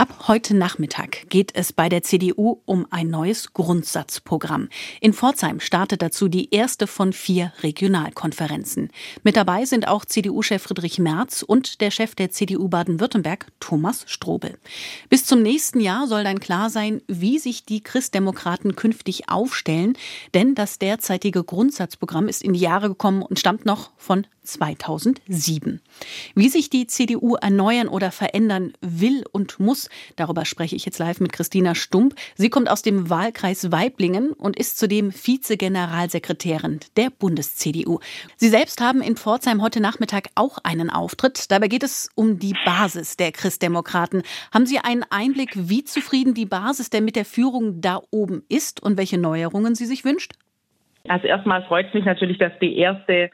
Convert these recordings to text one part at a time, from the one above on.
Ab heute Nachmittag geht es bei der CDU um ein neues Grundsatzprogramm. In Pforzheim startet dazu die erste von vier Regionalkonferenzen. Mit dabei sind auch CDU-Chef Friedrich Merz und der Chef der CDU Baden-Württemberg, Thomas Strobel. Bis zum nächsten Jahr soll dann klar sein, wie sich die Christdemokraten künftig aufstellen, denn das derzeitige Grundsatzprogramm ist in die Jahre gekommen und stammt noch von 2007. Wie sich die CDU erneuern oder verändern will und muss, darüber spreche ich jetzt live mit Christina Stump. Sie kommt aus dem Wahlkreis Weiblingen und ist zudem Vizegeneralsekretärin der Bundes-CDU. Sie selbst haben in Pforzheim heute Nachmittag auch einen Auftritt. Dabei geht es um die Basis der Christdemokraten. Haben Sie einen Einblick, wie zufrieden die Basis denn mit der Führung da oben ist und welche Neuerungen sie sich wünscht? Also erstmal freut es mich natürlich, dass die erste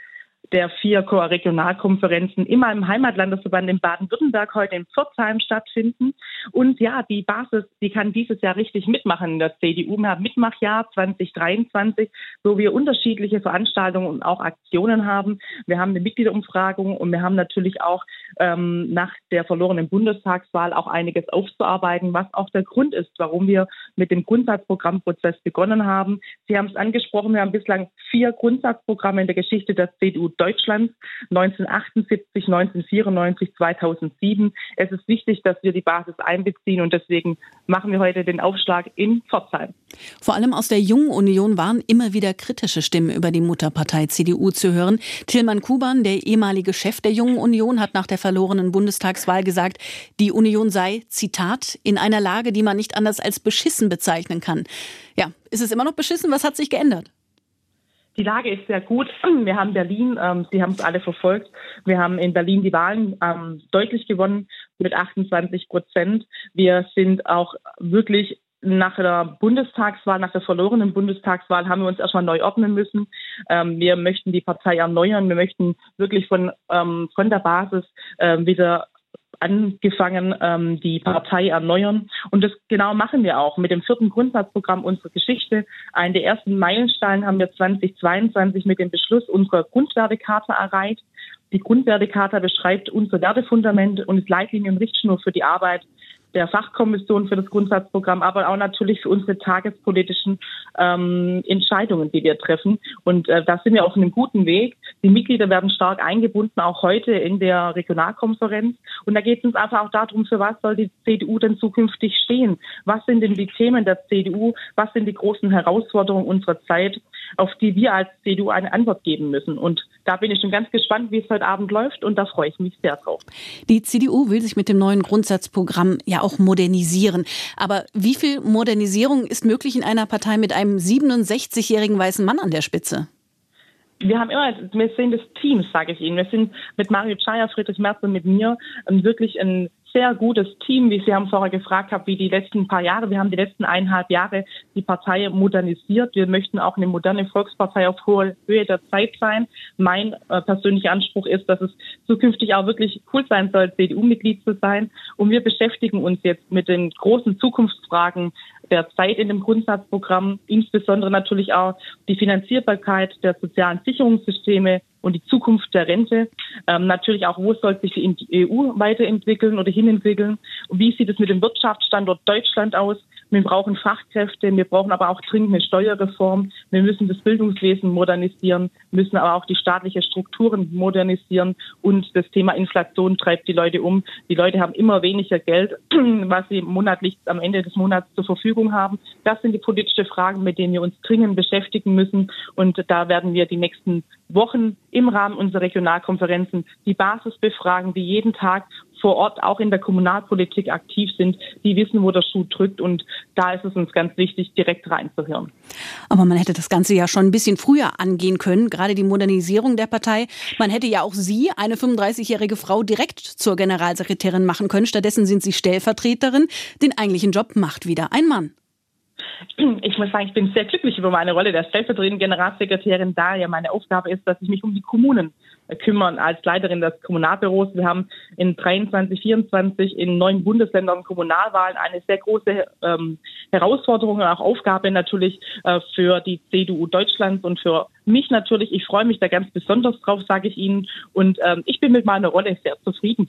der vier Regionalkonferenzen immer im Heimatlandesverband in Baden-Württemberg heute in Pforzheim stattfinden. Und ja, die Basis, die kann dieses Jahr richtig mitmachen in der CDU. Wir haben Mitmachjahr 2023, wo wir unterschiedliche Veranstaltungen und auch Aktionen haben. Wir haben eine Mitgliederumfragung und wir haben natürlich auch ähm, nach der verlorenen Bundestagswahl auch einiges aufzuarbeiten, was auch der Grund ist, warum wir mit dem Grundsatzprogrammprozess begonnen haben. Sie haben es angesprochen, wir haben bislang vier Grundsatzprogramme in der Geschichte der CDU Deutschlands 1978, 1994, 2007. Es ist wichtig, dass wir die Basis einbeziehen und deswegen machen wir heute den Aufschlag in Pforzheim. Vor allem aus der Jungen Union waren immer wieder kritische Stimmen über die Mutterpartei CDU zu hören. Tilman Kuban, der ehemalige Chef der Jungen Union, hat nach der verlorenen Bundestagswahl gesagt, die Union sei, Zitat, in einer Lage, die man nicht anders als beschissen bezeichnen kann. Ja, ist es immer noch beschissen? Was hat sich geändert? Die Lage ist sehr gut. Wir haben Berlin, ähm, Sie haben es alle verfolgt, wir haben in Berlin die Wahlen ähm, deutlich gewonnen mit 28 Prozent. Wir sind auch wirklich nach der Bundestagswahl, nach der verlorenen Bundestagswahl haben wir uns erstmal neu ordnen müssen. Ähm, wir möchten die Partei erneuern. Wir möchten wirklich von, ähm, von der Basis äh, wieder angefangen, ähm, die Partei erneuern. Und das genau machen wir auch mit dem vierten Grundsatzprogramm unserer Geschichte. Einen der ersten Meilensteine haben wir 2022 mit dem Beschluss unserer Grundwertekarte erreicht. Die Grundwertekarte beschreibt unser Wertefundament und ist Leitlinie und Richtschnur für die Arbeit der Fachkommission für das Grundsatzprogramm, aber auch natürlich für unsere tagespolitischen ähm, Entscheidungen, die wir treffen. Und äh, da sind wir auf einem guten Weg. Die Mitglieder werden stark eingebunden, auch heute in der Regionalkonferenz. Und da geht es uns einfach auch darum, für was soll die CDU denn zukünftig stehen? Was sind denn die Themen der CDU? Was sind die großen Herausforderungen unserer Zeit, auf die wir als CDU eine Antwort geben müssen? Und da bin ich schon ganz gespannt, wie es heute Abend läuft und da freue ich mich sehr drauf. Die CDU will sich mit dem neuen Grundsatzprogramm ja auch modernisieren. Aber wie viel Modernisierung ist möglich in einer Partei mit einem 67-jährigen weißen Mann an der Spitze? wir haben immer, wir sind das Team, sage ich Ihnen. Wir sind mit Mario Chaya, Friedrich Merz und mit mir wirklich ein sehr gutes Team, wie Sie haben vorher gefragt haben, wie die letzten paar Jahre. Wir haben die letzten eineinhalb Jahre die Partei modernisiert. Wir möchten auch eine moderne Volkspartei auf hoher Höhe der Zeit sein. Mein äh, persönlicher Anspruch ist, dass es zukünftig auch wirklich cool sein soll, CDU-Mitglied zu sein. Und wir beschäftigen uns jetzt mit den großen Zukunftsfragen der Zeit in dem Grundsatzprogramm, insbesondere natürlich auch die Finanzierbarkeit der sozialen Sicherungssysteme, und die Zukunft der Rente. Ähm, natürlich auch, wo soll sich die EU weiterentwickeln oder hinentwickeln? Wie sieht es mit dem Wirtschaftsstandort Deutschland aus? Wir brauchen Fachkräfte, wir brauchen aber auch dringend eine Steuerreform. Wir müssen das Bildungswesen modernisieren, müssen aber auch die staatliche Strukturen modernisieren und das Thema Inflation treibt die Leute um. Die Leute haben immer weniger Geld, was sie monatlich am Ende des Monats zur Verfügung haben. Das sind die politischen Fragen, mit denen wir uns dringend beschäftigen müssen und da werden wir die nächsten Wochen im Rahmen unserer Regionalkonferenzen die Basis befragen, die jeden Tag vor Ort auch in der Kommunalpolitik aktiv sind, die wissen, wo der Schuh drückt. Und da ist es uns ganz wichtig, direkt reinzuhören. Aber man hätte das Ganze ja schon ein bisschen früher angehen können, gerade die Modernisierung der Partei. Man hätte ja auch Sie, eine 35-jährige Frau, direkt zur Generalsekretärin machen können. Stattdessen sind Sie Stellvertreterin. Den eigentlichen Job macht wieder ein Mann ich muss sagen, ich bin sehr glücklich über meine Rolle der stellvertretenden Generalsekretärin, da ja meine Aufgabe ist, dass ich mich um die Kommunen kümmern als Leiterin des Kommunalbüros. Wir haben in 23, 24 in neun Bundesländern Kommunalwahlen eine sehr große ähm, Herausforderung und auch Aufgabe natürlich äh, für die CDU Deutschlands und für mich natürlich. Ich freue mich da ganz besonders drauf, sage ich Ihnen. Und ähm, ich bin mit meiner Rolle sehr zufrieden.